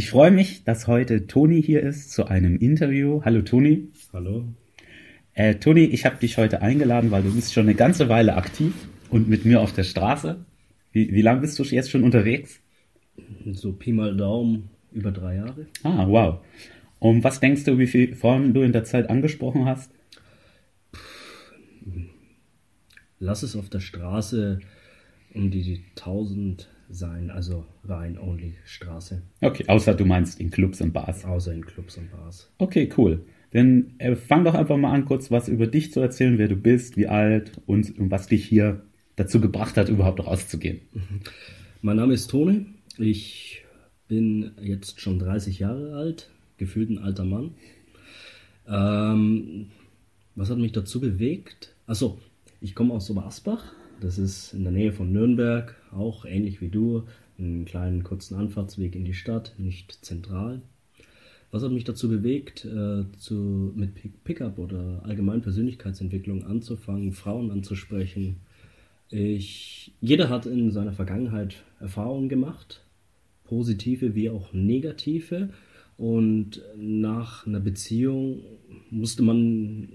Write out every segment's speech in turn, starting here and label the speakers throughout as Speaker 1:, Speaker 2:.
Speaker 1: Ich freue mich, dass heute Toni hier ist zu einem Interview. Hallo Toni.
Speaker 2: Hallo.
Speaker 1: Äh, Toni, ich habe dich heute eingeladen, weil du bist schon eine ganze Weile aktiv und mit mir auf der Straße. Wie, wie lange bist du jetzt schon unterwegs?
Speaker 2: So Pi mal Daumen über drei Jahre.
Speaker 1: Ah, wow. Und was denkst du, wie viele Frauen du in der Zeit angesprochen hast?
Speaker 2: Lass es auf der Straße um die 1000 sein, also rein only Straße.
Speaker 1: Okay, außer du meinst in Clubs und Bars.
Speaker 2: Außer in Clubs und Bars.
Speaker 1: Okay, cool. Dann äh, fang doch einfach mal an, kurz was über dich zu erzählen, wer du bist, wie alt und, und was dich hier dazu gebracht hat, überhaupt rauszugehen.
Speaker 2: Mein Name ist Tone. Ich bin jetzt schon 30 Jahre alt, gefühlt ein alter Mann. Ähm, was hat mich dazu bewegt? Achso, ich komme aus Oberasbach. Das ist in der Nähe von Nürnberg, auch ähnlich wie du, einen kleinen kurzen Anfahrtsweg in die Stadt, nicht zentral. Was hat mich dazu bewegt, äh, zu, mit Pickup oder allgemein Persönlichkeitsentwicklung anzufangen, Frauen anzusprechen? Ich, jeder hat in seiner Vergangenheit Erfahrungen gemacht, positive wie auch negative. Und nach einer Beziehung musste man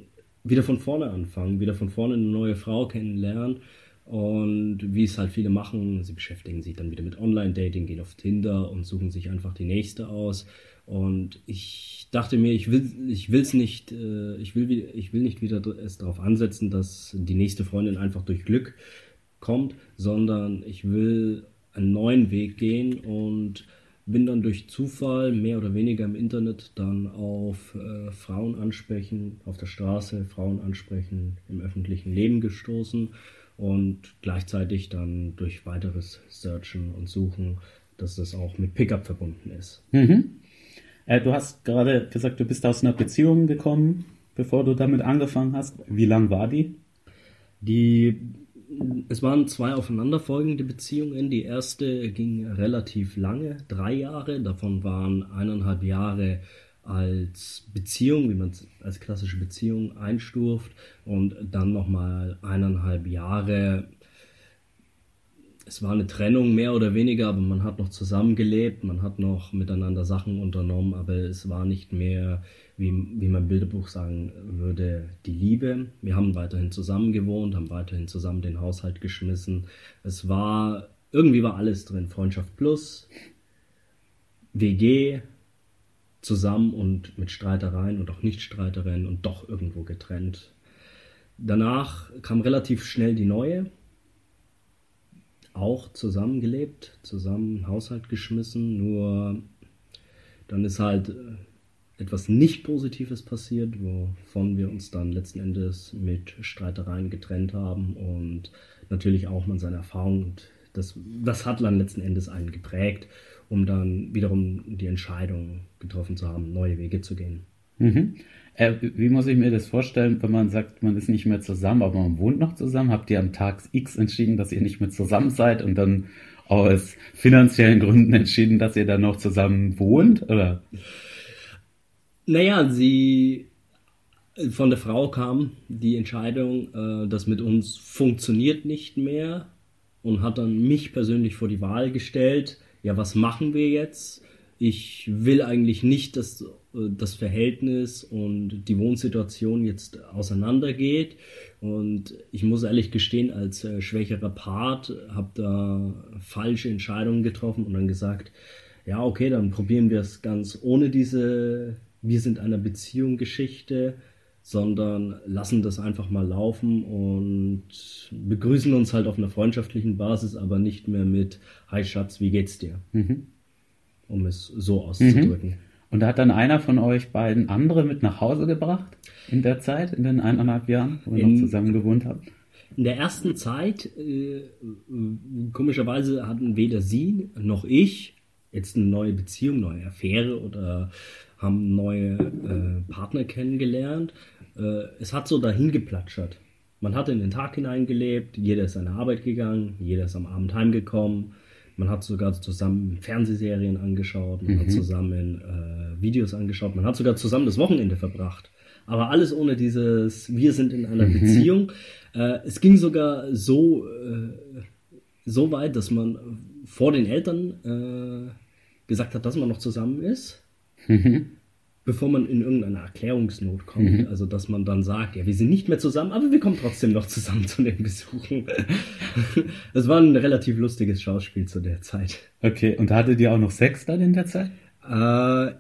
Speaker 2: wieder von vorne anfangen, wieder von vorne eine neue Frau kennenlernen. Und wie es halt viele machen, sie beschäftigen sich dann wieder mit Online-Dating, gehen auf Tinder und suchen sich einfach die nächste aus. Und ich dachte mir, ich will, ich will's nicht, äh, ich will, ich will nicht wieder es darauf ansetzen, dass die nächste Freundin einfach durch Glück kommt, sondern ich will einen neuen Weg gehen und bin dann durch Zufall mehr oder weniger im Internet dann auf äh, Frauen ansprechen, auf der Straße Frauen ansprechen, im öffentlichen Leben gestoßen und gleichzeitig dann durch weiteres Searchen und Suchen, dass das auch mit Pickup verbunden ist.
Speaker 1: Mhm. Äh, du hast gerade gesagt, du bist aus einer Beziehung gekommen, bevor du damit angefangen hast. Wie lang war die?
Speaker 2: Die es waren zwei aufeinanderfolgende Beziehungen. Die erste ging relativ lange, drei Jahre. Davon waren eineinhalb Jahre als Beziehung, wie man es als klassische Beziehung einstuft. Und dann nochmal eineinhalb Jahre. Es war eine Trennung mehr oder weniger, aber man hat noch zusammengelebt, man hat noch miteinander Sachen unternommen, aber es war nicht mehr wie, wie mein Bilderbuch sagen würde, die Liebe. Wir haben weiterhin zusammen gewohnt, haben weiterhin zusammen den Haushalt geschmissen. Es war, irgendwie war alles drin. Freundschaft plus, WG, zusammen und mit Streitereien und auch Nicht-Streitereien und doch irgendwo getrennt. Danach kam relativ schnell die neue, auch zusammengelebt, zusammen Haushalt geschmissen, nur dann ist halt etwas nicht Positives passiert, wovon wir uns dann letzten Endes mit Streitereien getrennt haben und natürlich auch man seine Erfahrung das, das hat dann letzten Endes einen geprägt, um dann wiederum die Entscheidung getroffen zu haben, neue Wege zu gehen.
Speaker 1: Mhm. Äh, wie muss ich mir das vorstellen, wenn man sagt, man ist nicht mehr zusammen, aber man wohnt noch zusammen? Habt ihr am Tag X entschieden, dass ihr nicht mehr zusammen seid und dann aus finanziellen Gründen entschieden, dass ihr dann noch zusammen wohnt? Oder?
Speaker 2: Naja, sie von der Frau kam die Entscheidung, äh, das mit uns funktioniert nicht mehr und hat dann mich persönlich vor die Wahl gestellt, ja, was machen wir jetzt? Ich will eigentlich nicht, dass äh, das Verhältnis und die Wohnsituation jetzt auseinandergeht. Und ich muss ehrlich gestehen, als äh, schwächerer Part habe da falsche Entscheidungen getroffen und dann gesagt, ja, okay, dann probieren wir es ganz ohne diese wir sind einer Beziehung Geschichte, sondern lassen das einfach mal laufen und begrüßen uns halt auf einer freundschaftlichen Basis, aber nicht mehr mit Hi Schatz, wie geht's dir? Mhm. Um es so auszudrücken. Mhm.
Speaker 1: Und da hat dann einer von euch beiden andere mit nach Hause gebracht in der Zeit, in den eineinhalb Jahren, wo ihr noch zusammen gewohnt habt?
Speaker 2: In der ersten Zeit, äh, komischerweise hatten weder sie noch ich jetzt eine neue Beziehung, neue Affäre oder haben neue äh, Partner kennengelernt. Äh, es hat so dahin geplatschert. Man hat in den Tag hineingelebt, jeder ist seine Arbeit gegangen, jeder ist am Abend heimgekommen. Man hat sogar zusammen Fernsehserien angeschaut, man mhm. hat zusammen äh, Videos angeschaut, man hat sogar zusammen das Wochenende verbracht. Aber alles ohne dieses, wir sind in einer mhm. Beziehung. Äh, es ging sogar so, äh, so weit, dass man vor den Eltern äh, gesagt hat, dass man noch zusammen ist,
Speaker 1: Mhm.
Speaker 2: Bevor man in irgendeine Erklärungsnot kommt. Also, dass man dann sagt, ja, wir sind nicht mehr zusammen, aber wir kommen trotzdem noch zusammen zu den Besuchen. Das war ein relativ lustiges Schauspiel zu der Zeit.
Speaker 1: Okay, und hattet ihr auch noch Sex dann in der Zeit?
Speaker 2: Äh,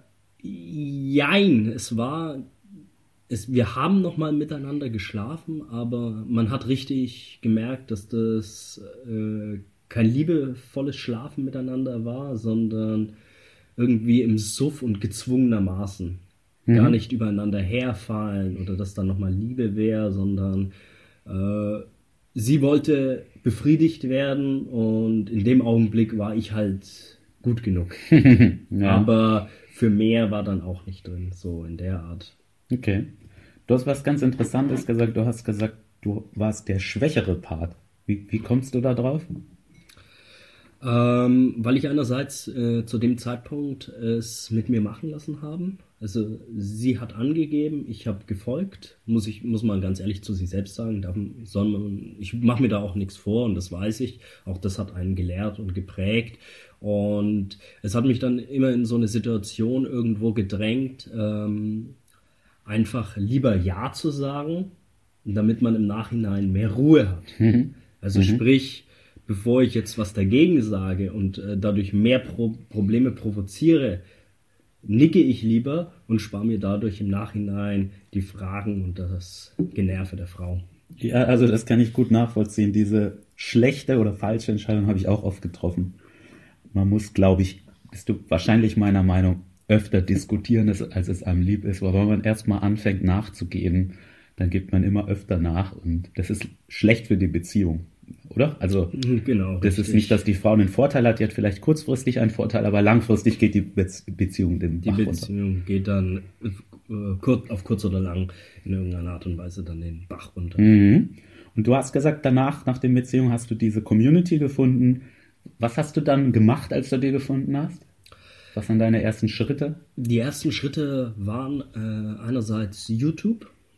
Speaker 2: jein, es war, es, wir haben noch mal miteinander geschlafen, aber man hat richtig gemerkt, dass das äh, kein liebevolles Schlafen miteinander war, sondern irgendwie im Suff und gezwungenermaßen. Gar nicht übereinander herfallen oder dass dann nochmal Liebe wäre, sondern äh, sie wollte befriedigt werden und in dem Augenblick war ich halt gut genug.
Speaker 1: Ja.
Speaker 2: Aber für mehr war dann auch nicht drin, so in der Art.
Speaker 1: Okay. Du hast was ganz Interessantes gesagt. Du hast gesagt, du warst der schwächere Part. Wie, wie kommst du da drauf?
Speaker 2: Ähm, weil ich einerseits äh, zu dem Zeitpunkt es mit mir machen lassen haben. Also sie hat angegeben, ich habe gefolgt, muss ich muss man ganz ehrlich zu sich selbst sagen. Da soll man, ich mache mir da auch nichts vor und das weiß ich. Auch das hat einen gelehrt und geprägt. Und es hat mich dann immer in so eine Situation irgendwo gedrängt, ähm, einfach lieber Ja zu sagen, damit man im Nachhinein mehr Ruhe hat. Also sprich, bevor ich jetzt was dagegen sage und äh, dadurch mehr Pro Probleme provoziere, nicke ich lieber und spare mir dadurch im Nachhinein die Fragen und das Generve der Frau.
Speaker 1: Ja, also das kann ich gut nachvollziehen. Diese schlechte oder falsche Entscheidung habe ich auch oft getroffen. Man muss, glaube ich, bist du wahrscheinlich meiner Meinung, öfter diskutieren, als es einem lieb ist. Aber wenn man erstmal anfängt nachzugeben, dann gibt man immer öfter nach und das ist schlecht für die Beziehung, oder? Also
Speaker 2: Genau.
Speaker 1: das ist
Speaker 2: richtig.
Speaker 1: nicht, dass die Frau einen Vorteil hat, die hat vielleicht kurzfristig einen Vorteil, aber langfristig geht die Be Beziehung den
Speaker 2: Die
Speaker 1: Bach runter.
Speaker 2: Beziehung geht dann äh, kurz, auf kurz oder lang in irgendeiner Art und Weise dann den Bach runter.
Speaker 1: Mhm. Und du hast gesagt, danach, nach der Beziehung, hast du diese Community gefunden. Was hast du dann gemacht, als du die gefunden hast? Was waren deine ersten Schritte?
Speaker 2: Die ersten Schritte waren äh, einerseits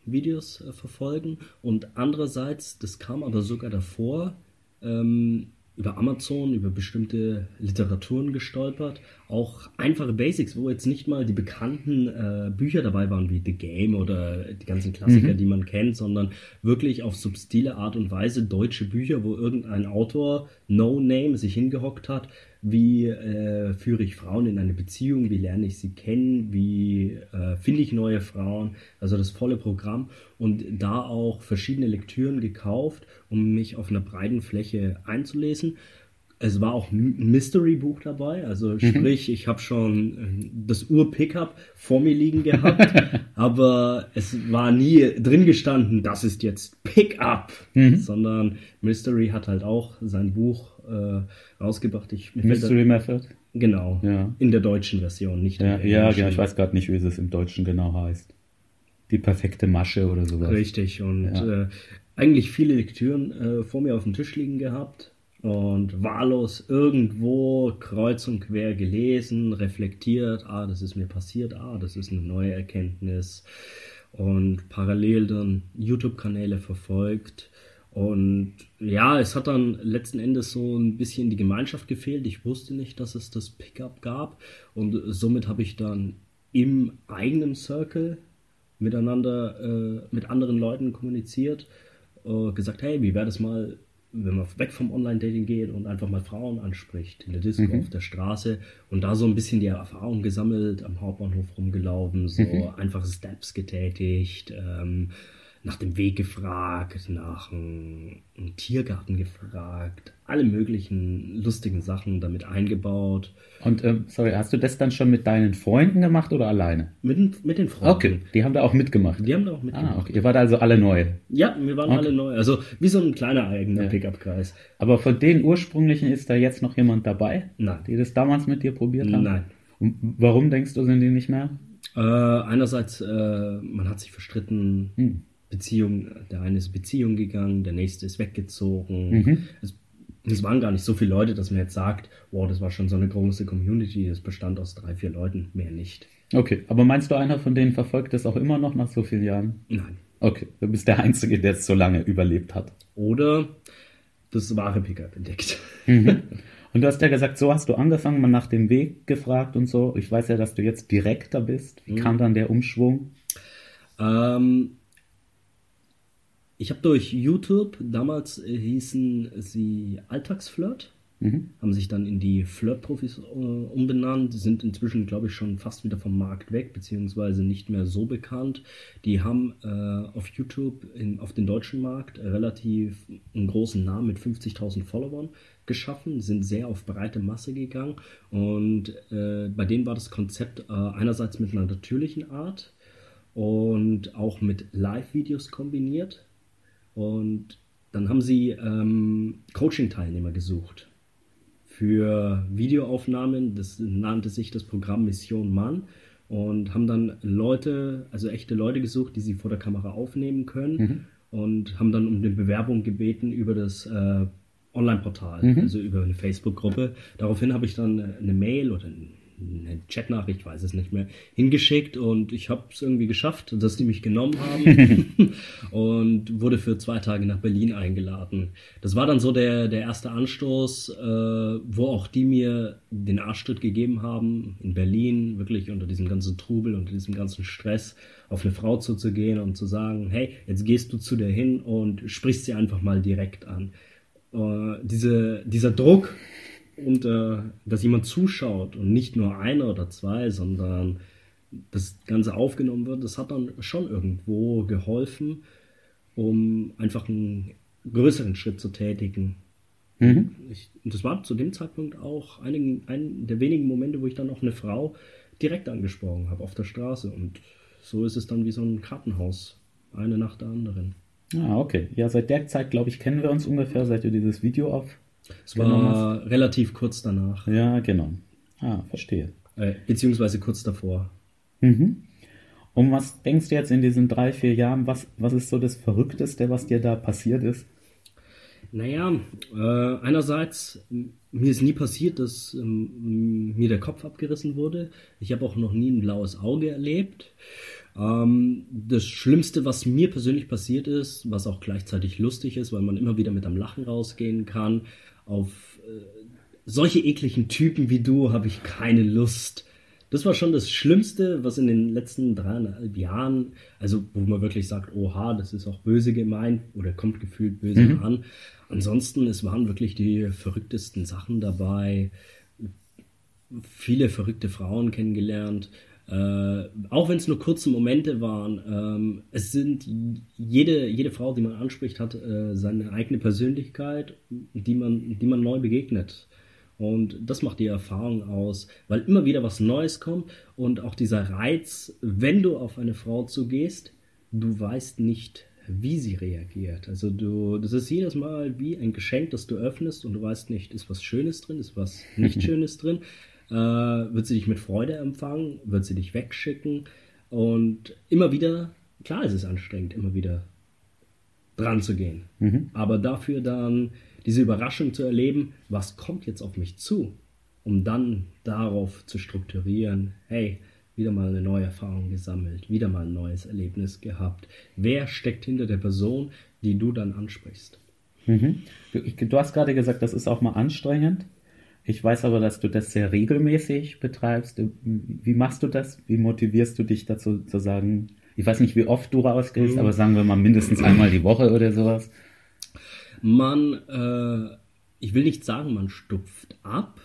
Speaker 2: YouTube-Videos äh, verfolgen und andererseits, das kam aber sogar davor, ähm, über Amazon, über bestimmte Literaturen gestolpert. Auch einfache Basics, wo jetzt nicht mal die bekannten äh, Bücher dabei waren, wie The Game oder die ganzen Klassiker, die man kennt, sondern wirklich auf subtile Art und Weise deutsche Bücher, wo irgendein Autor, No Name, sich hingehockt hat, wie äh, führe ich Frauen in eine Beziehung, wie lerne ich sie kennen, wie äh, finde ich neue Frauen, also das volle Programm und da auch verschiedene Lektüren gekauft, um mich auf einer breiten Fläche einzulesen. Es war auch ein Mystery-Buch dabei, also sprich, ich habe schon äh, das Ur-Pickup vor mir liegen gehabt, aber es war nie drin gestanden, das ist jetzt Pickup, sondern Mystery hat halt auch sein Buch äh, rausgebracht. Ich,
Speaker 1: Mystery Method?
Speaker 2: Genau,
Speaker 1: Ja.
Speaker 2: in der deutschen Version, nicht in
Speaker 1: Ja,
Speaker 2: der
Speaker 1: ja, ja, ich weiß gerade nicht, wie es im Deutschen genau heißt. Die perfekte Masche oder sowas.
Speaker 2: Richtig, und
Speaker 1: Ja.
Speaker 2: äh, eigentlich viele Lektüren äh, vor mir auf dem Tisch liegen gehabt und wahllos irgendwo kreuz und quer gelesen, reflektiert, ah, das ist mir passiert, ah, das ist eine neue Erkenntnis und parallel dann YouTube-Kanäle verfolgt. Und ja, es hat dann letzten Endes so ein bisschen die Gemeinschaft gefehlt. Ich wusste nicht, dass es das Pickup gab. Und somit habe ich dann im eigenen Circle miteinander, äh, mit anderen Leuten kommuniziert, äh, gesagt, hey, wie wäre das mal, wenn man weg vom Online-Dating geht und einfach mal Frauen anspricht, in der Disco, auf der Straße und da so ein bisschen die Erfahrung gesammelt, am Hauptbahnhof rumgelaufen, so einfache Steps getätigt, ähm, nach dem Weg gefragt, nach einem, Tiergarten gefragt, alle möglichen lustigen Sachen damit eingebaut.
Speaker 1: Und, ähm, sorry, hast du das dann schon mit deinen Freunden gemacht oder alleine?
Speaker 2: Mit, den- mit den Freunden.
Speaker 1: Okay, die haben da auch mitgemacht.
Speaker 2: Die haben da auch mitgemacht.
Speaker 1: Ah, okay. Ihr wart also alle neu.
Speaker 2: Ja, wir waren
Speaker 1: Okay.
Speaker 2: alle neu. Also wie so ein kleiner eigener
Speaker 1: Ja.
Speaker 2: Pickup-Kreis.
Speaker 1: Aber von den ursprünglichen ist da jetzt noch jemand dabei,
Speaker 2: Nein.
Speaker 1: die das damals mit dir probiert haben?
Speaker 2: Nein.
Speaker 1: Und warum denkst du, sind die nicht mehr?
Speaker 2: Äh, einerseits, äh, man hat sich verstritten,
Speaker 1: Hm.
Speaker 2: Beziehung, der eine ist Beziehung gegangen, der nächste ist weggezogen.
Speaker 1: Mhm.
Speaker 2: Es, es waren gar nicht so viele Leute, dass man jetzt sagt, wow, das war schon so eine große Community, das bestand aus drei, vier Leuten, mehr nicht.
Speaker 1: Okay, aber meinst du, einer von denen verfolgt das auch immer noch nach so vielen Jahren?
Speaker 2: Nein.
Speaker 1: Okay, du bist der Einzige, der es so lange überlebt hat.
Speaker 2: Oder das wahre Pickup entdeckt.
Speaker 1: Und du hast ja gesagt, so hast du angefangen, mal nach dem Weg gefragt und so. Ich weiß ja, dass du jetzt Direkter bist. Wie mhm. kam dann der Umschwung?
Speaker 2: Ähm, ich habe durch YouTube, damals hießen sie Alltagsflirt, mhm. haben sich dann in die Flirt-Profis äh, umbenannt, sind inzwischen, glaube ich, schon fast wieder vom Markt weg, beziehungsweise nicht mehr so bekannt. Die haben äh, auf YouTube in, auf den deutschen Markt relativ einen großen Namen mit 50.000 Followern geschaffen, sind sehr auf breite Masse gegangen und äh, bei denen war das Konzept äh, einerseits mit einer natürlichen Art und auch mit Live-Videos kombiniert und dann haben sie ähm, Coaching-Teilnehmer gesucht für Videoaufnahmen. Das nannte sich das Programm Mission Mann und haben dann Leute, also echte Leute gesucht, die sie vor der Kamera aufnehmen können mhm. und haben dann um eine Bewerbung gebeten über das äh, Online-Portal, mhm. also über eine Facebook-Gruppe. Daraufhin habe ich dann eine Mail oder eine Chatnachricht, weiß es nicht mehr, hingeschickt und ich habe es irgendwie geschafft, dass die mich genommen haben und wurde für zwei Tage nach Berlin eingeladen. Das war dann so der, der erste Anstoß, äh, wo auch die mir den Arschtritt gegeben haben, in Berlin wirklich unter diesem ganzen Trubel, unter diesem ganzen Stress auf eine Frau zuzugehen und zu sagen, hey, jetzt gehst du zu der hin und sprichst sie einfach mal direkt an. Äh, diese, dieser Druck, und äh, dass jemand zuschaut und nicht nur einer oder zwei, sondern das Ganze aufgenommen wird, das hat dann schon irgendwo geholfen, um einfach einen größeren Schritt zu tätigen. Mhm. Ich, und das war zu dem Zeitpunkt auch einigen, ein der wenigen Momente, wo ich dann auch eine Frau direkt angesprochen habe auf der Straße. Und so ist es dann wie so ein Kartenhaus, eine nach der anderen.
Speaker 1: Ah, okay. Ja, seit der Zeit, glaube ich, kennen wir uns ungefähr, seit du dieses Video auf
Speaker 2: es war relativ kurz danach.
Speaker 1: Ja, genau. Ah, verstehe.
Speaker 2: Äh, beziehungsweise kurz davor.
Speaker 1: Mhm. Und was denkst du jetzt in diesen drei, vier Jahren, was, was ist so das Verrückteste, was dir da passiert ist?
Speaker 2: Naja, äh, einerseits, mir ist nie passiert, dass ähm, mir der Kopf abgerissen wurde. Ich habe auch noch nie ein blaues Auge erlebt. Ähm, das Schlimmste, was mir persönlich passiert ist, was auch gleichzeitig lustig ist, weil man immer wieder mit einem Lachen rausgehen kann, auf äh, solche ekligen Typen wie du habe ich keine Lust. Das war schon das Schlimmste, was in den letzten dreieinhalb Jahren, also wo man wirklich sagt, oha, das ist auch böse gemeint oder kommt gefühlt böse mhm. an. Ansonsten, es waren wirklich die verrücktesten Sachen dabei. Viele verrückte Frauen kennengelernt. Äh, auch wenn es nur kurze Momente waren, ähm, es sind jede, jede Frau, die man anspricht, hat äh, seine eigene Persönlichkeit, die man, die man neu begegnet. Und das macht die Erfahrung aus, weil immer wieder was Neues kommt und auch dieser Reiz, wenn du auf eine Frau zugehst, du weißt nicht, wie sie reagiert. Also du, das ist jedes Mal wie ein Geschenk, das du öffnest und du weißt nicht, ist was Schönes drin, ist was nicht Schönes drin. Äh, wird sie dich mit Freude empfangen? Wird sie dich wegschicken? Und immer wieder, klar ist es anstrengend, immer wieder dran zu gehen. Mhm. Aber dafür dann diese Überraschung zu erleben, was kommt jetzt auf mich zu, um dann darauf zu strukturieren, hey, wieder mal eine neue Erfahrung gesammelt, wieder mal ein neues Erlebnis gehabt. Wer steckt hinter der Person, die du dann ansprichst?
Speaker 1: Mhm. Du, du hast gerade gesagt, das ist auch mal anstrengend. Ich weiß aber, dass du das sehr regelmäßig betreibst. Wie machst du das? Wie motivierst du dich dazu zu sagen, ich weiß nicht, wie oft du rausgehst, mhm. aber sagen wir mal mindestens einmal die Woche oder sowas?
Speaker 2: Man, äh, ich will nicht sagen, man stupft ab,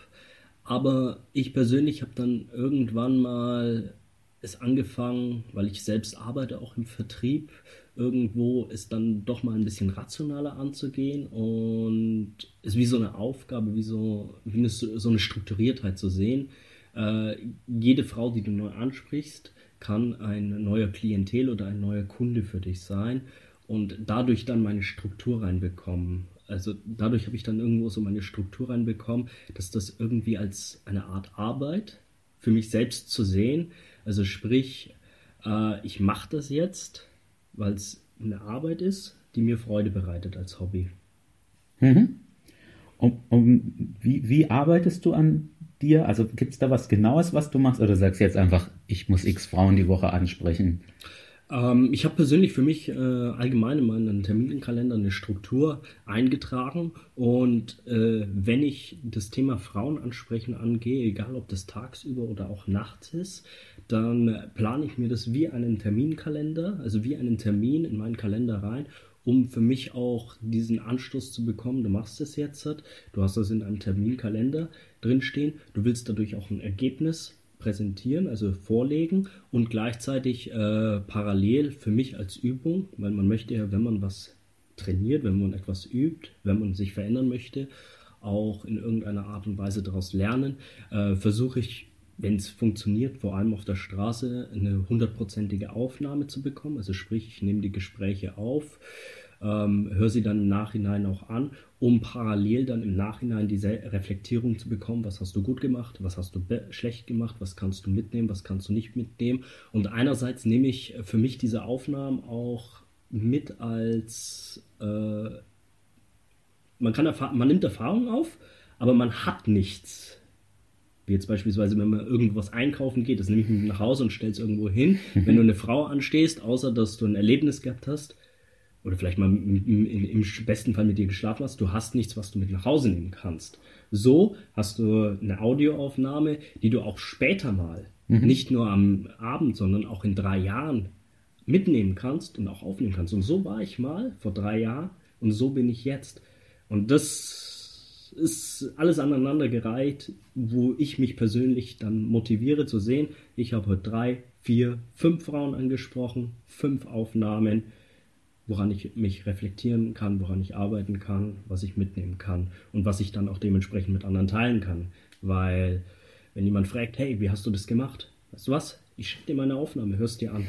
Speaker 2: aber ich persönlich habe dann irgendwann mal es angefangen, weil ich selbst arbeite auch im Vertrieb, irgendwo es dann doch mal ein bisschen rationaler anzugehen und es wie so eine Aufgabe, wie so, wie eine, so eine Strukturiertheit zu sehen. Äh, jede Frau, die du neu ansprichst, kann ein neuer Klientel oder ein neuer Kunde für dich sein und dadurch dann meine Struktur reinbekommen. Also dadurch habe ich dann irgendwo so meine Struktur reinbekommen, dass das irgendwie als eine Art Arbeit für mich selbst zu sehen. Also sprich, äh, ich mache das jetzt weil es eine Arbeit ist, die mir Freude bereitet als Hobby.
Speaker 1: Mhm. Und, und wie, wie arbeitest du an dir? Also gibt es da was Genaues, was du machst? Oder sagst du jetzt einfach, ich muss x Frauen die Woche ansprechen?
Speaker 2: Ähm, ich habe persönlich für mich äh, allgemein in meinen Terminkalender eine Struktur eingetragen und äh, wenn ich das Thema Frauen ansprechen angehe, egal ob das tagsüber oder auch nachts ist, dann plane ich mir das wie einen Terminkalender, also wie einen Termin in meinen Kalender rein um für mich auch diesen Anstoß zu bekommen, du machst es jetzt, du hast das in einem Terminkalender drinstehen, du willst dadurch auch ein Ergebnis präsentieren, also vorlegen und gleichzeitig äh, parallel für mich als Übung, weil man möchte ja, wenn man was trainiert, wenn man etwas übt, wenn man sich verändern möchte, auch in irgendeiner Art und Weise daraus lernen, äh, versuche ich, wenn es funktioniert, vor allem auf der Straße, eine hundertprozentige Aufnahme zu bekommen. Also sprich, ich nehme die Gespräche auf, ähm, höre sie dann im Nachhinein auch an, um parallel dann im Nachhinein diese Reflektierung zu bekommen, was hast du gut gemacht, was hast du schlecht gemacht, was kannst du mitnehmen, was kannst du nicht mitnehmen. Und einerseits nehme ich für mich diese Aufnahmen auch mit als äh, man kann man nimmt Erfahrung auf, aber man hat nichts. Wie jetzt beispielsweise, wenn man irgendwas einkaufen geht, das nehme ich mit nach Hause und stelle es irgendwo hin. Wenn du eine Frau anstehst, außer dass du ein Erlebnis gehabt hast, oder vielleicht mal im, besten Fall mit dir geschlafen hast, du hast nichts, was du mit nach Hause nehmen kannst. So hast du eine Audioaufnahme, die du auch später mal, mhm. nicht nur am Abend, sondern auch in drei Jahren mitnehmen kannst und auch aufnehmen kannst. Und so war ich mal vor drei Jahren und so bin ich jetzt. Und das ist alles aneinandergereiht, wo ich mich persönlich dann motiviere zu sehen. Ich habe heute drei, vier, fünf Frauen angesprochen, fünf Aufnahmen woran ich mich reflektieren kann, woran ich arbeiten kann, was ich mitnehmen kann und was ich dann auch dementsprechend mit anderen teilen kann. Weil, wenn jemand fragt, hey, wie hast du das gemacht? Weißt du was? Ich schicke dir meine Aufnahme, hörst dir an.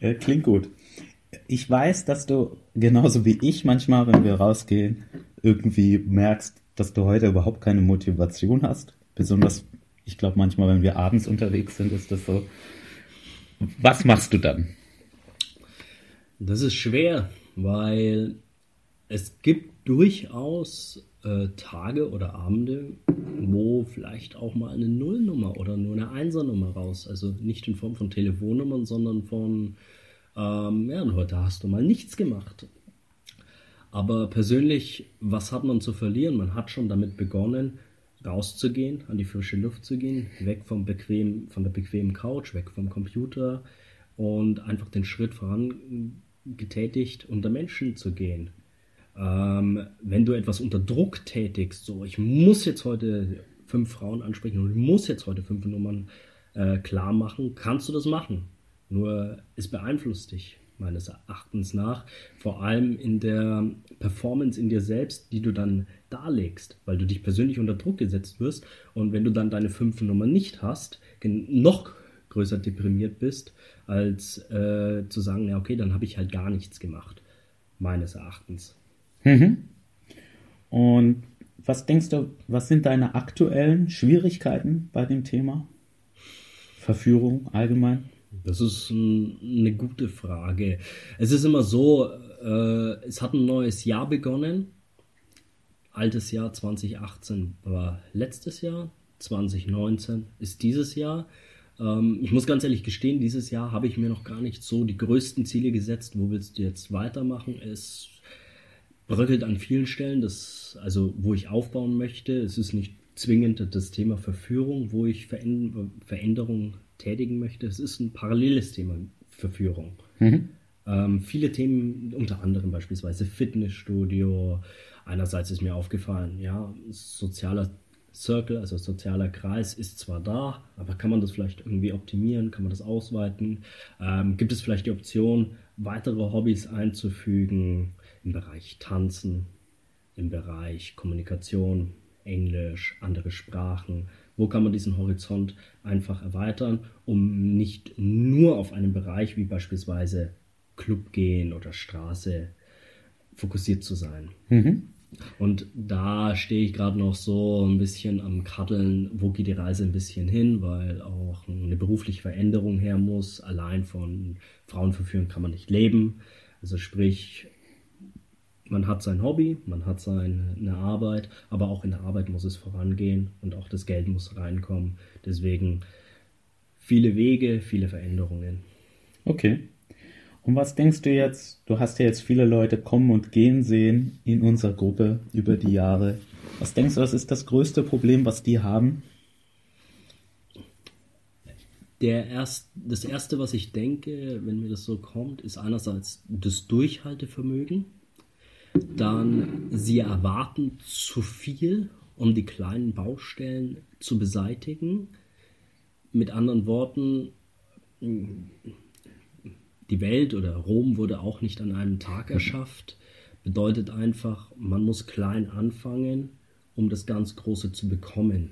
Speaker 1: Klingt gut. Ich weiß, dass du genauso wie ich manchmal, wenn wir rausgehen, irgendwie merkst, dass du heute überhaupt keine Motivation hast. Besonders, ich glaube manchmal, wenn wir abends unterwegs sind, ist das so. Was machst du dann?
Speaker 2: Das ist schwer, weil es gibt durchaus äh, Tage oder Abende, wo vielleicht auch mal eine Nullnummer oder nur eine Einsernummer raus. Also nicht in Form von Telefonnummern, sondern von, ähm, ja, heute hast du mal nichts gemacht. Aber persönlich, was hat man zu verlieren? Man hat schon damit begonnen, rauszugehen, an die frische Luft zu gehen, weg vom bequem, von der bequemen Couch, weg vom Computer und einfach den Schritt voran getätigt, unter Menschen zu gehen. Ähm, wenn du etwas unter Druck tätigst, so ich muss jetzt heute fünf Frauen ansprechen und ich muss jetzt heute fünf Nummern äh, klar machen, kannst du das machen. Nur es beeinflusst dich meines Erachtens nach, vor allem in der Performance in dir selbst, die du dann darlegst, weil du dich persönlich unter Druck gesetzt wirst und wenn du dann deine fünf Nummern nicht hast, noch größer deprimiert bist, als äh, zu sagen, ja, okay, dann habe ich halt gar nichts gemacht, meines Erachtens.
Speaker 1: Mhm. Und was denkst du, was sind deine aktuellen Schwierigkeiten bei dem Thema? Verführung allgemein?
Speaker 2: Das ist eine gute Frage. Es ist immer so, äh, es hat ein neues Jahr begonnen. Altes Jahr 2018 war letztes Jahr, 2019 ist dieses Jahr. Ähm, ich muss ganz ehrlich gestehen, dieses Jahr habe ich mir noch gar nicht so die größten Ziele gesetzt. Wo willst du jetzt weitermachen? Es bröckelt an vielen Stellen, das, also wo ich aufbauen möchte. Es ist nicht zwingend das Thema Verführung, wo ich Veränderungen tätigen möchte. Es ist ein paralleles Thema Verführung. Mhm. Ähm, viele Themen, unter anderem beispielsweise Fitnessstudio. Einerseits ist mir aufgefallen, ja, sozialer Circle, also sozialer Kreis, ist zwar da, aber kann man das vielleicht irgendwie optimieren? Kann man das ausweiten? Ähm, gibt es vielleicht die Option, weitere Hobbys einzufügen im Bereich Tanzen, im Bereich Kommunikation, Englisch, andere Sprachen? Wo kann man diesen Horizont einfach erweitern, um nicht nur auf einen Bereich wie beispielsweise Club gehen oder Straße fokussiert zu sein? Mhm. Und da stehe ich gerade noch so ein bisschen am Kaddeln, wo geht die Reise ein bisschen hin, weil auch eine berufliche Veränderung her muss. Allein von Frauen verführen kann man nicht leben. Also sprich, man hat sein Hobby, man hat seine Arbeit, aber auch in der Arbeit muss es vorangehen und auch das Geld muss reinkommen. Deswegen viele Wege, viele Veränderungen.
Speaker 1: Okay. Und was denkst du jetzt? Du hast ja jetzt viele Leute kommen und gehen sehen in unserer Gruppe über die Jahre. Was denkst du, was ist das größte Problem, was die haben?
Speaker 2: Der erst, das erste, was ich denke, wenn mir das so kommt, ist einerseits das Durchhaltevermögen. Dann, sie erwarten zu viel, um die kleinen Baustellen zu beseitigen. Mit anderen Worten, die Welt oder Rom wurde auch nicht an einem Tag erschafft. Bedeutet einfach, man muss klein anfangen, um das ganz Große zu bekommen.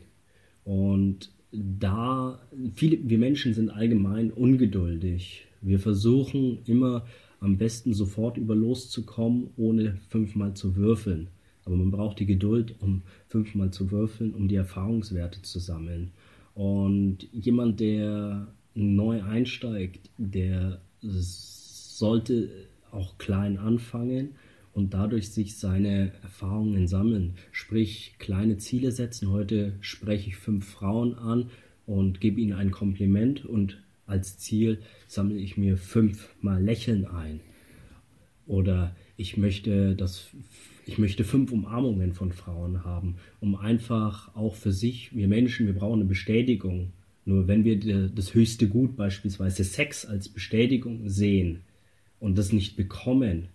Speaker 2: Und da, viele, wir Menschen sind allgemein ungeduldig. Wir versuchen immer am besten sofort über loszukommen, ohne fünfmal zu würfeln. Aber man braucht die Geduld, um fünfmal zu würfeln, um die Erfahrungswerte zu sammeln. Und jemand, der neu einsteigt, der sollte auch klein anfangen und dadurch sich seine Erfahrungen sammeln. Sprich, kleine Ziele setzen. Heute spreche ich fünf Frauen an und gebe ihnen ein Kompliment und als Ziel sammle ich mir fünfmal Lächeln ein. Oder ich möchte, dass, ich möchte fünf Umarmungen von Frauen haben, um einfach auch für sich, wir Menschen, wir brauchen eine Bestätigung. Nur wenn wir das höchste Gut, beispielsweise Sex, als Bestätigung sehen und das nicht bekommen,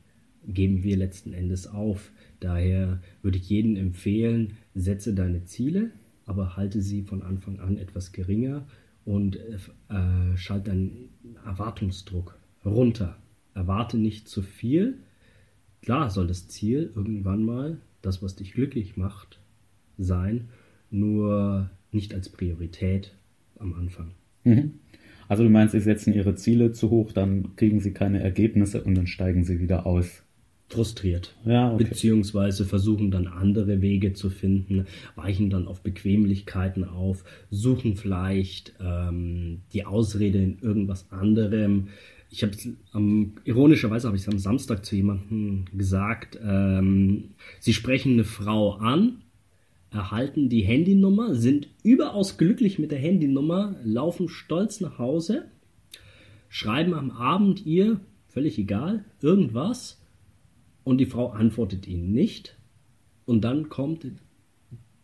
Speaker 2: geben wir letzten Endes auf. Daher würde ich jedem empfehlen, setze deine Ziele, aber halte sie von Anfang an etwas geringer und äh, schalte deinen Erwartungsdruck runter. Erwarte nicht zu viel. Klar soll das Ziel irgendwann mal, das, was dich glücklich macht, sein, nur nicht als Priorität am Anfang.
Speaker 1: Mhm. Also du meinst, sie setzen ihre Ziele zu hoch, dann kriegen sie keine Ergebnisse und dann steigen sie wieder aus.
Speaker 2: Frustriert.
Speaker 1: Ja, okay.
Speaker 2: Beziehungsweise versuchen dann andere Wege zu finden, weichen dann auf Bequemlichkeiten auf, suchen vielleicht ähm, die Ausrede in irgendwas anderem. Ich habe ähm, ironischerweise habe ich es am Samstag zu jemandem gesagt, ähm, sie sprechen eine Frau an, erhalten die Handynummer, sind überaus glücklich mit der Handynummer, laufen stolz nach Hause, schreiben am Abend ihr, völlig egal, irgendwas und die Frau antwortet ihnen nicht. Und dann kommt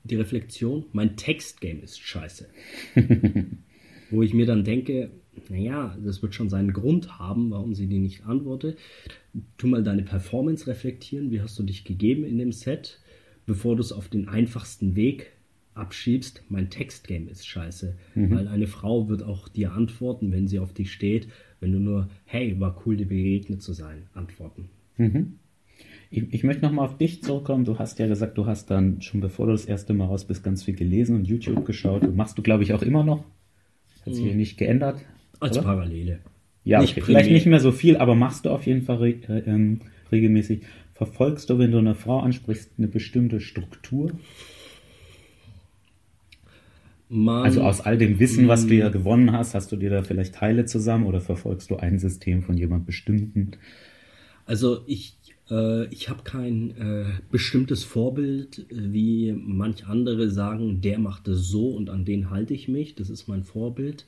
Speaker 2: die Reflexion, mein Textgame ist scheiße. Wo ich mir dann denke, naja, das wird schon seinen Grund haben, warum sie die nicht antwortet. Tu mal deine Performance reflektieren, wie hast du dich gegeben in dem Set? Bevor du es auf den einfachsten Weg abschiebst, mein Textgame ist scheiße. Mhm. Weil eine Frau wird auch dir antworten, wenn sie auf dich steht, wenn du nur, hey, war cool, dir begegnet zu sein, antworten.
Speaker 1: Mhm. Ich, ich, möchte nochmal auf dich zurückkommen. Du hast ja gesagt, du hast dann schon bevor du das erste Mal raus bist, ganz viel gelesen und YouTube geschaut. Und machst du, glaube ich, auch immer noch. Hat sich mhm. nicht geändert.
Speaker 2: Als oder? Parallele.
Speaker 1: Ja, okay. vielleicht nicht mehr so viel, aber machst du auf jeden Fall re äh, ähm, regelmäßig. Verfolgst du, wenn du eine Frau ansprichst, eine bestimmte Struktur? Man, also aus all dem Wissen, was du ja gewonnen hast, hast du dir da vielleicht Teile zusammen oder verfolgst du ein System von jemand bestimmten?
Speaker 2: Also ich, äh, ich habe kein äh, bestimmtes Vorbild, wie manch andere sagen, der macht es so und an den halte ich mich. Das ist mein Vorbild.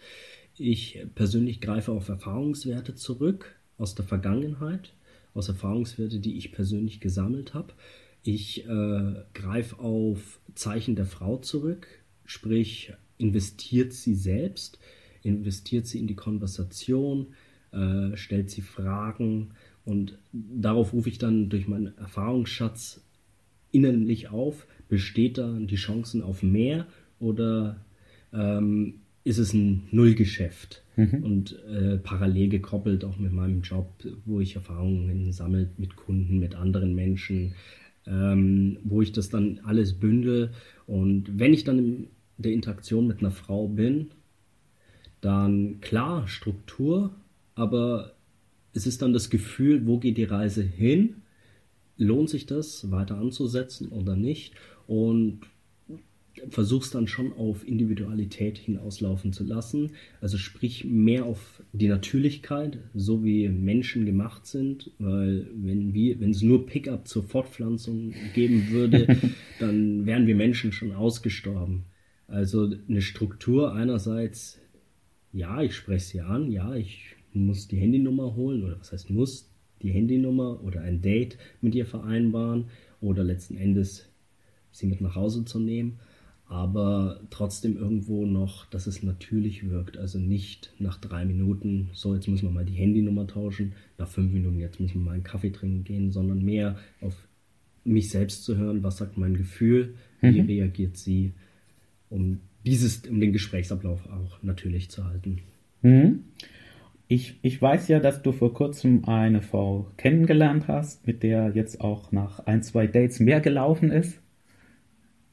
Speaker 2: Ich persönlich greife auf Erfahrungswerte zurück aus der Vergangenheit aus Erfahrungswerte, die ich persönlich gesammelt habe. Ich äh, greife auf Zeichen der Frau zurück, sprich investiert sie selbst, investiert sie in die Konversation, äh, stellt sie Fragen und darauf rufe ich dann durch meinen Erfahrungsschatz innerlich auf, besteht da die Chancen auf mehr oder ähm, ist es ein Nullgeschäft mhm. und äh, parallel gekoppelt auch mit meinem Job, wo ich Erfahrungen sammle mit Kunden, mit anderen Menschen, ähm, wo ich das dann alles bündel. Und wenn ich dann in der Interaktion mit einer Frau bin, dann klar Struktur, aber es ist dann das Gefühl, wo geht die Reise hin? Lohnt sich das weiter anzusetzen oder nicht? Und versuchst dann schon auf Individualität hinauslaufen zu lassen. Also sprich mehr auf die Natürlichkeit, so wie Menschen gemacht sind, weil wenn wir, wenn es nur Pickup zur Fortpflanzung geben würde, dann wären wir Menschen schon ausgestorben. Also eine Struktur einerseits, ja, ich spreche sie an, ja, ich muss die Handynummer holen, oder was heißt muss, die Handynummer oder ein Date mit ihr vereinbaren oder letzten Endes sie mit nach Hause zu nehmen, aber trotzdem irgendwo noch, dass es natürlich wirkt. Also nicht nach drei Minuten, so jetzt müssen wir mal die Handynummer tauschen, nach fünf Minuten, jetzt müssen wir mal einen Kaffee trinken gehen, sondern mehr auf mich selbst zu hören, was sagt mein Gefühl, wie mhm. reagiert sie, um dieses, um den Gesprächsablauf auch natürlich zu halten.
Speaker 1: Mhm. Ich, ich weiß ja, dass du vor kurzem eine Frau kennengelernt hast, mit der jetzt auch nach ein, zwei Dates mehr gelaufen ist.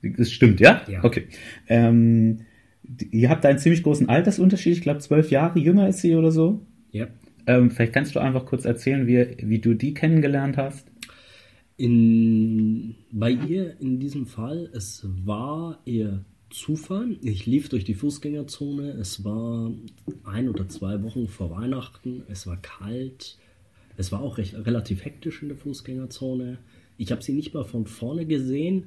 Speaker 1: Das stimmt, ja?
Speaker 2: Ja.
Speaker 1: Okay. Ähm, ihr habt einen ziemlich großen Altersunterschied. Ich glaube, zwölf Jahre jünger ist sie oder so.
Speaker 2: Ja.
Speaker 1: Ähm, vielleicht kannst du einfach kurz erzählen, wie, wie du die kennengelernt hast.
Speaker 2: In, bei ihr in diesem Fall, es war eher Zufall. Ich lief durch die Fußgängerzone. Es war ein oder zwei Wochen vor Weihnachten. Es war kalt. Es war auch recht, relativ hektisch in der Fußgängerzone. Ich habe sie nicht mal von vorne gesehen.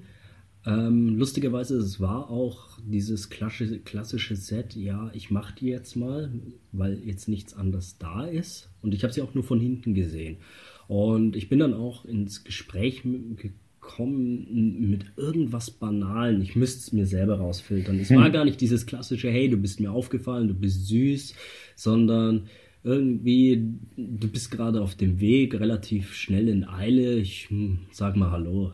Speaker 2: Ähm, lustigerweise, es war auch dieses klassische, klassische Set, ja, ich mache die jetzt mal, weil jetzt nichts anderes da ist. Und ich habe sie auch nur von hinten gesehen. Und ich bin dann auch ins Gespräch gekommen mit irgendwas Banalen. Ich müsste es mir selber rausfiltern. Es war hm. gar nicht dieses klassische, hey, du bist mir aufgefallen, du bist süß, sondern irgendwie, du bist gerade auf dem Weg, relativ schnell in Eile. Ich hm, sag mal Hallo.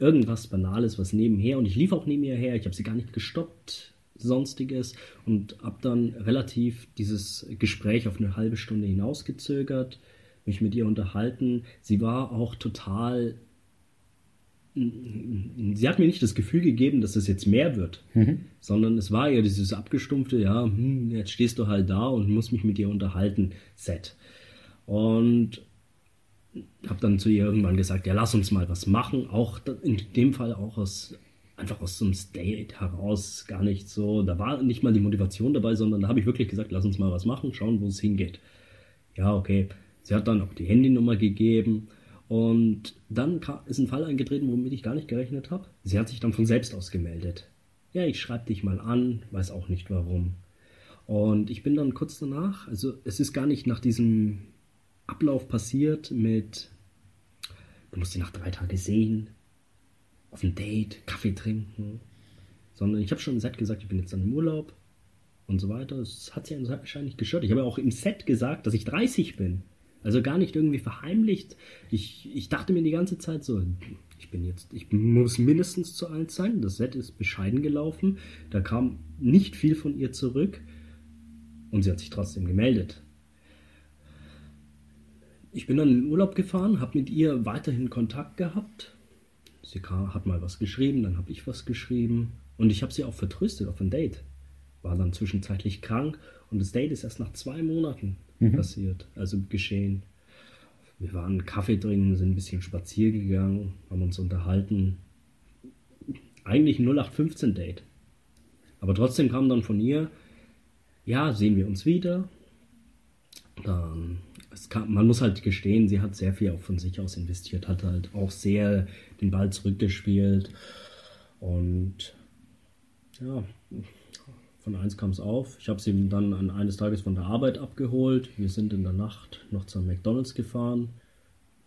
Speaker 2: Irgendwas Banales, was nebenher. Und ich lief auch neben ihr her. Ich habe sie gar nicht gestoppt, sonstiges. Und habe dann relativ dieses Gespräch auf eine halbe Stunde hinausgezögert mich mit ihr unterhalten. Sie war auch total. Sie hat mir nicht das Gefühl gegeben, dass es jetzt mehr wird, mhm. sondern es war ja dieses abgestumpfte, ja, hm, jetzt stehst du halt da und musst mich mit dir unterhalten, Set. Und habe dann zu ihr irgendwann gesagt, ja, lass uns mal was machen. Auch in dem Fall auch aus einfach aus so einem State heraus, gar nicht so. Da war nicht mal die Motivation dabei, sondern da habe ich wirklich gesagt, lass uns mal was machen, schauen, wo es hingeht. Ja, okay. Sie hat dann auch die Handynummer gegeben und dann ist ein Fall eingetreten, womit ich gar nicht gerechnet habe. Sie hat sich dann von selbst aus gemeldet. Ja, ich schreibe dich mal an, weiß auch nicht warum. Und ich bin dann kurz danach, also es ist gar nicht nach diesem Ablauf passiert mit, du musst sie nach drei Tagen sehen, auf ein Date, Kaffee trinken, sondern ich habe schon im Set gesagt, ich bin jetzt dann im Urlaub und so weiter. Es hat sie anscheinend gestört. Ich habe auch im Set gesagt, dass ich 30 bin. Also gar nicht irgendwie verheimlicht. Ich, ich dachte mir die ganze Zeit so, ich bin jetzt, ich muss mindestens zu alt sein. Das Set ist bescheiden gelaufen. Da kam nicht viel von ihr zurück. Und sie hat sich trotzdem gemeldet. Ich bin dann in den Urlaub gefahren, habe mit ihr weiterhin Kontakt gehabt. Sie hat mal was geschrieben, dann habe ich was geschrieben. Und ich habe sie auch vertröstet auf ein Date. War dann zwischenzeitlich krank und das Date ist erst nach zwei Monaten mhm. passiert, also geschehen. Wir waren Kaffee trinken, sind ein bisschen spazieren gegangen, haben uns unterhalten. Eigentlich ein 0815 Date. Aber trotzdem kam dann von ihr, ja, sehen wir uns wieder. Dann, kam, man muss halt gestehen, sie hat sehr viel auch von sich aus investiert, hat halt auch sehr den Ball zurückgespielt. Und ja, von eins kam es auf. Ich habe sie dann an eines Tages von der Arbeit abgeholt. Wir sind in der Nacht noch zum McDonalds gefahren,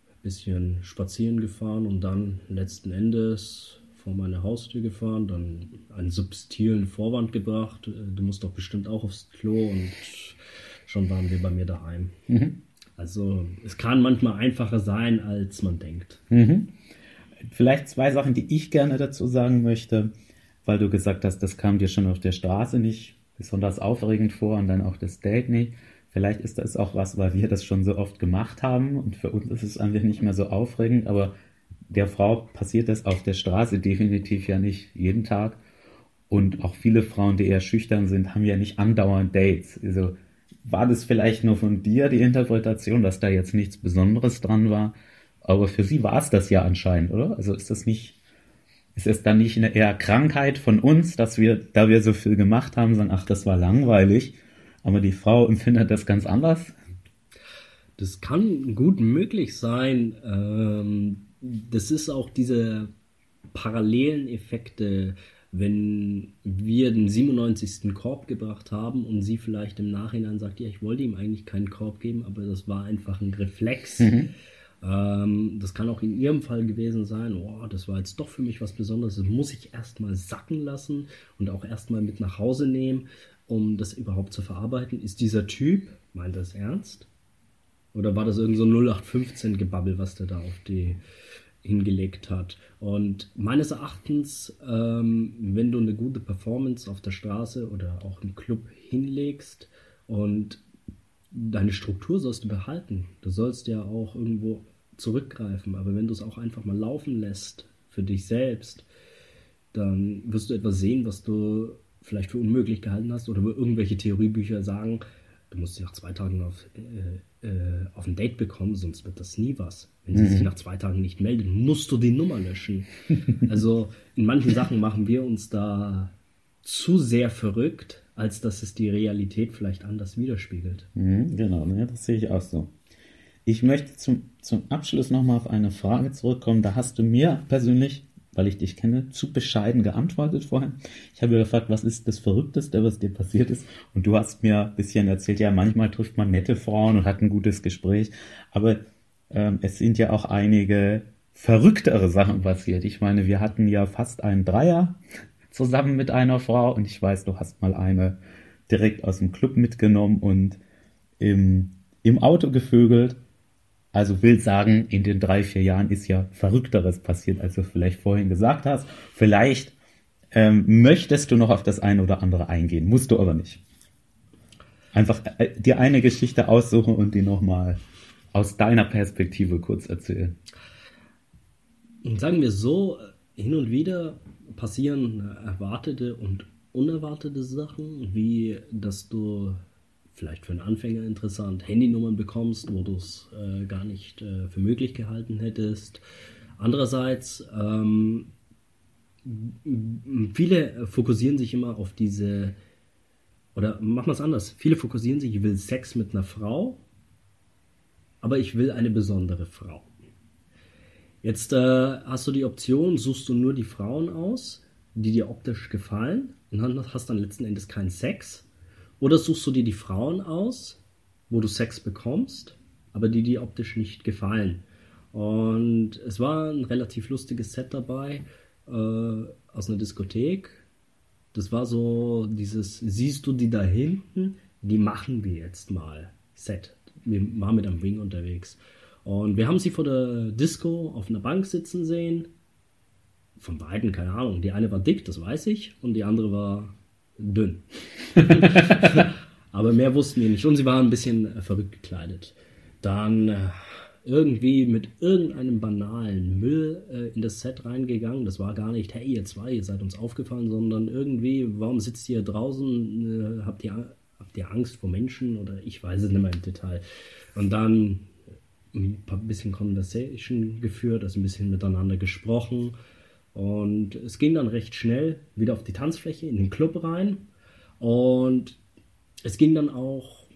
Speaker 2: ein bisschen spazieren gefahren und dann letzten Endes vor meine Haustür gefahren, dann einen subtilen Vorwand gebracht. Du musst doch bestimmt auch aufs Klo und schon waren wir bei mir daheim. Mhm. Also es kann manchmal einfacher sein, als man denkt.
Speaker 1: Mhm. Vielleicht zwei Sachen, die ich gerne dazu sagen möchte weil du gesagt hast, das kam dir schon auf der Straße nicht besonders aufregend vor und dann auch das Date nicht. Vielleicht ist das auch was, weil wir das schon so oft gemacht haben und für uns ist es einfach nicht mehr so aufregend, aber der Frau passiert das auf der Straße definitiv ja nicht jeden Tag. Und auch viele Frauen, die eher schüchtern sind, haben ja nicht andauernd Dates. Also war das vielleicht nur von dir die Interpretation, dass da jetzt nichts Besonderes dran war? Aber für sie war es das ja anscheinend, oder? Also ist das nicht ist es dann nicht eine eher Krankheit von uns, dass wir, da wir so viel gemacht haben, sagen, ach, das war langweilig, aber die Frau empfindet das ganz anders?
Speaker 2: Das kann gut möglich sein. Ähm, das ist auch diese parallelen Effekte, wenn wir den 97. Korb gebracht haben und sie vielleicht im Nachhinein sagt, ja, ich wollte ihm eigentlich keinen Korb geben, aber das war einfach ein Reflex. Mhm. Ähm, das kann auch in ihrem Fall gewesen sein, oh, das war jetzt doch für mich was Besonderes, das muss ich erstmal sacken lassen und auch erstmal mit nach Hause nehmen, um das überhaupt zu verarbeiten. Ist dieser Typ, meint das ernst? Oder war das irgend so 0815-Gebabbel, was der da auf die hingelegt hat. Und meines Erachtens, ähm, wenn du eine gute Performance auf der Straße oder auch im Club hinlegst und deine Struktur sollst du behalten. Du sollst ja auch irgendwo zurückgreifen, aber wenn du es auch einfach mal laufen lässt für dich selbst, dann wirst du etwas sehen, was du vielleicht für unmöglich gehalten hast oder wo irgendwelche Theoriebücher sagen, du musst dich nach zwei Tagen auf, äh, äh, auf ein Date bekommen, sonst wird das nie was. Wenn sie mhm. sich nach zwei Tagen nicht meldet, musst du die Nummer löschen. also in manchen Sachen machen wir uns da zu sehr verrückt, als dass es die Realität vielleicht anders widerspiegelt.
Speaker 1: Mhm, genau, ne, das sehe ich auch so. Ich möchte zum, zum Abschluss nochmal auf eine Frage zurückkommen. Da hast du mir persönlich weil ich dich kenne, zu bescheiden geantwortet vorhin. Ich habe gefragt, was ist das Verrückteste, was dir passiert ist? Und du hast mir ein bisschen erzählt, ja, manchmal trifft man nette Frauen und hat ein gutes Gespräch, aber ähm, es sind ja auch einige verrücktere Sachen passiert. Ich meine, wir hatten ja fast einen Dreier zusammen mit einer Frau und ich weiß, du hast mal eine direkt aus dem Club mitgenommen und im, im Auto gevögelt also will sagen, in den drei, vier Jahren ist ja Verrückteres passiert, als du vielleicht vorhin gesagt hast. Vielleicht ähm, möchtest du noch auf das eine oder andere eingehen, musst du aber nicht. Einfach äh, dir eine Geschichte aussuchen und die nochmal aus deiner Perspektive kurz erzählen.
Speaker 2: Sagen wir so, hin und wieder passieren erwartete und unerwartete Sachen, wie dass du vielleicht für einen Anfänger interessant, Handynummern bekommst, wo du es äh, gar nicht äh, für möglich gehalten hättest. Andererseits, ähm, viele fokussieren sich immer auf diese, oder machen wir es anders, viele fokussieren sich, ich will Sex mit einer Frau, aber ich will eine besondere Frau. Jetzt äh, hast du die Option, suchst du nur die Frauen aus, die dir optisch gefallen und hast dann letzten Endes keinen Sex oder suchst du dir die Frauen aus, wo du Sex bekommst, aber die dir optisch nicht gefallen. Und es war ein relativ lustiges Set dabei äh, aus einer Diskothek. Das war so dieses, siehst du die da hinten? Die machen wir jetzt mal. Set. Wir waren mit einem Wing unterwegs. Und wir haben sie vor der Disco auf einer Bank sitzen sehen. Von beiden, keine Ahnung. Die eine war dick, das weiß ich. Und die andere war dünn. Aber mehr wussten wir nicht. Und sie waren ein bisschen äh, verrückt gekleidet. Dann äh, irgendwie mit irgendeinem banalen Müll äh, in das Set reingegangen. Das war gar nicht, hey, ihr zwei, ihr seid uns aufgefallen, sondern irgendwie, warum sitzt ihr draußen? Äh, habt, ihr, habt ihr Angst vor Menschen? Oder ich weiß es nicht mehr im Detail. Und dann ein bisschen Conversation geführt, also ein bisschen miteinander gesprochen. Und es ging dann recht schnell wieder auf die Tanzfläche, in den Club rein. Und es ging dann auch,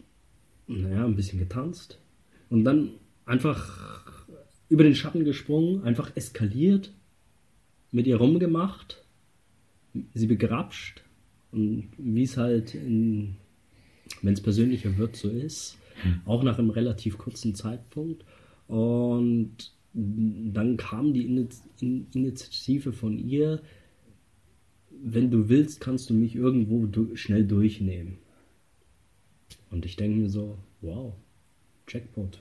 Speaker 2: naja, ein bisschen getanzt. Und dann einfach über den Schatten gesprungen, einfach eskaliert, mit ihr rumgemacht, sie begrapscht. Und wie es halt, wenn es persönlicher wird, so ist. Hm. Auch nach einem relativ kurzen Zeitpunkt. Und dann kam die Initiative von ihr, wenn du willst, kannst du mich irgendwo du schnell durchnehmen. Und ich denke mir so, wow, Jackpot.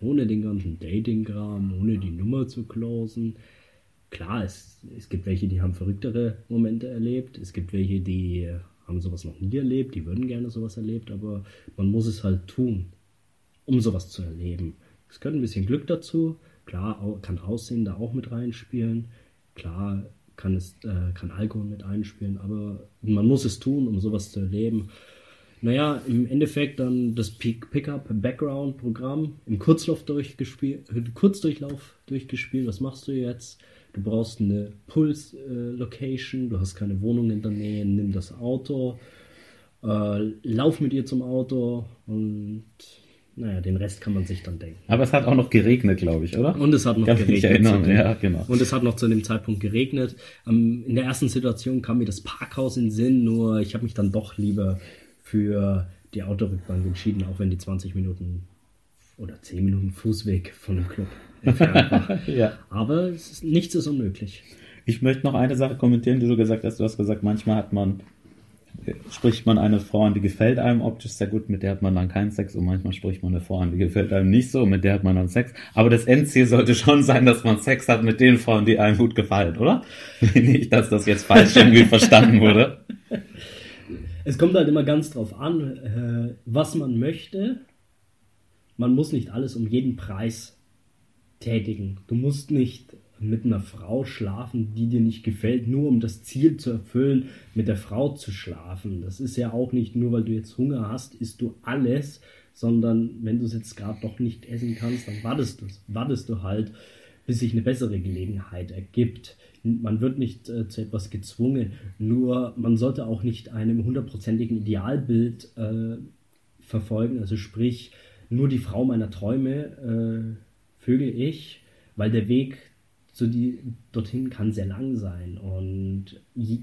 Speaker 2: Ohne den ganzen Dating-Kram, ohne die Nummer zu closen. Klar, es, es gibt welche, die haben verrücktere Momente erlebt. Es gibt welche, die haben sowas noch nie erlebt, die würden gerne sowas erlebt, aber man muss es halt tun, um sowas zu erleben. Es gehört ein bisschen Glück dazu, Klar kann Aussehen da auch mit reinspielen. Klar kann, es, äh, kann Alkohol mit einspielen, aber man muss es tun, um sowas zu erleben. Naja, im Endeffekt dann das Pickup-Background-Programm im Kurzlauf durchgespielt, Kurzdurchlauf durchgespielt. Was machst du jetzt? Du brauchst eine Puls-Location, du hast keine Wohnung in der Nähe, nimm das Auto, äh, lauf mit ihr zum Auto und Naja, den Rest kann man sich dann denken.
Speaker 1: Aber es hat auch noch geregnet, glaube ich, oder?
Speaker 2: Und es hat noch
Speaker 1: Kann mich
Speaker 2: geregnet.
Speaker 1: erinnern,
Speaker 2: zu dem-
Speaker 1: ja, genau.
Speaker 2: Und es hat noch zu dem Zeitpunkt geregnet. Ähm, in der ersten Situation kam mir das Parkhaus in den Sinn, nur ich habe mich dann doch lieber für die Autorückbank entschieden, auch wenn die 20 Minuten oder 10 Minuten Fußweg von dem Club entfernt war.
Speaker 1: Ja.
Speaker 2: Aber es ist, nichts ist unmöglich.
Speaker 1: Ich möchte noch eine Sache kommentieren, die du gesagt hast. Du hast gesagt, manchmal hat man, spricht man eine Frau an, die gefällt einem optisch sehr gut, mit der hat man dann keinen Sex und manchmal spricht man eine Frau an, die gefällt einem nicht so, mit der hat man dann Sex. Aber das Endziel sollte schon sein, dass man Sex hat mit den Frauen, die einem gut gefallen, oder? nicht, dass das jetzt falsch irgendwie verstanden wurde.
Speaker 2: Es kommt halt immer ganz drauf an, äh, was man möchte. Man muss nicht alles um jeden Preis tätigen. Du musst nicht mit einer Frau schlafen, die dir nicht gefällt, nur um das Ziel zu erfüllen, mit der Frau zu schlafen. Das ist ja auch nicht nur, weil du jetzt Hunger hast, isst du alles, sondern wenn du es jetzt gerade doch nicht essen kannst, dann wartest du, wartest du halt, bis sich eine bessere Gelegenheit ergibt. Man wird nicht äh, zu etwas gezwungen, nur man sollte auch nicht einem hundertprozentigen Idealbild äh, verfolgen, also sprich, nur die Frau meiner Träume äh, vögel ich, weil der Weg zu die, dorthin kann sehr lang sein und je,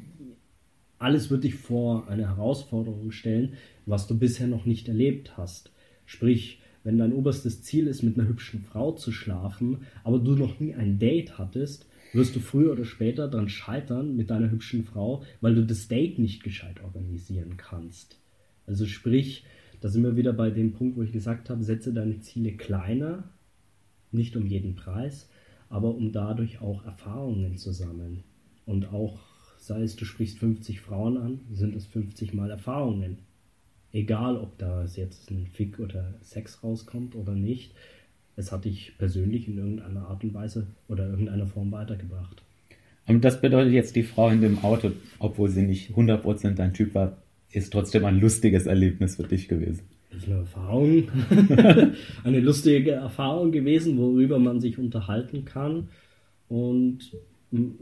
Speaker 2: alles wird dich vor eine Herausforderung stellen, was du bisher noch nicht erlebt hast. Sprich, wenn dein oberstes Ziel ist, mit einer hübschen Frau zu schlafen, aber du noch nie ein Date hattest, wirst du früher oder später dann scheitern mit deiner hübschen Frau, weil du das Date nicht gescheit organisieren kannst. Also sprich, da sind wir wieder bei dem Punkt, wo ich gesagt habe, setze deine Ziele kleiner, nicht um jeden Preis, aber um dadurch auch Erfahrungen zu sammeln. Und auch, sei es, du sprichst 50 Frauen an, sind es 50 Mal Erfahrungen. Egal, ob da jetzt ein Fick oder Sex rauskommt oder nicht, es hat dich persönlich in irgendeiner Art und Weise oder irgendeiner Form weitergebracht.
Speaker 1: Und das bedeutet jetzt, die Frau in dem Auto, obwohl sie nicht 100% dein Typ war, ist trotzdem ein lustiges Erlebnis für dich gewesen.
Speaker 2: Das ist eine Erfahrung, eine lustige Erfahrung gewesen, worüber man sich unterhalten kann. Und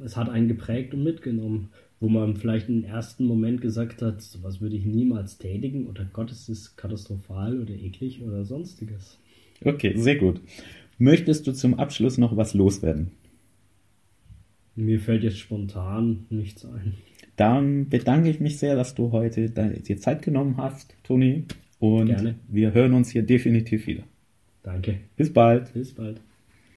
Speaker 2: es hat einen geprägt und mitgenommen, wo man vielleicht im ersten Moment gesagt hat, sowas würde ich niemals tätigen oder Gott, es ist katastrophal oder eklig oder sonstiges.
Speaker 1: Okay, sehr gut. Möchtest du zum Abschluss noch was loswerden?
Speaker 2: Mir fällt jetzt spontan nichts ein.
Speaker 1: Dann bedanke ich mich sehr, dass du heute dir Zeit genommen hast, Toni. Und
Speaker 2: Gerne.
Speaker 1: wir hören uns hier definitiv wieder.
Speaker 2: Danke.
Speaker 1: Bis bald.
Speaker 2: Bis bald.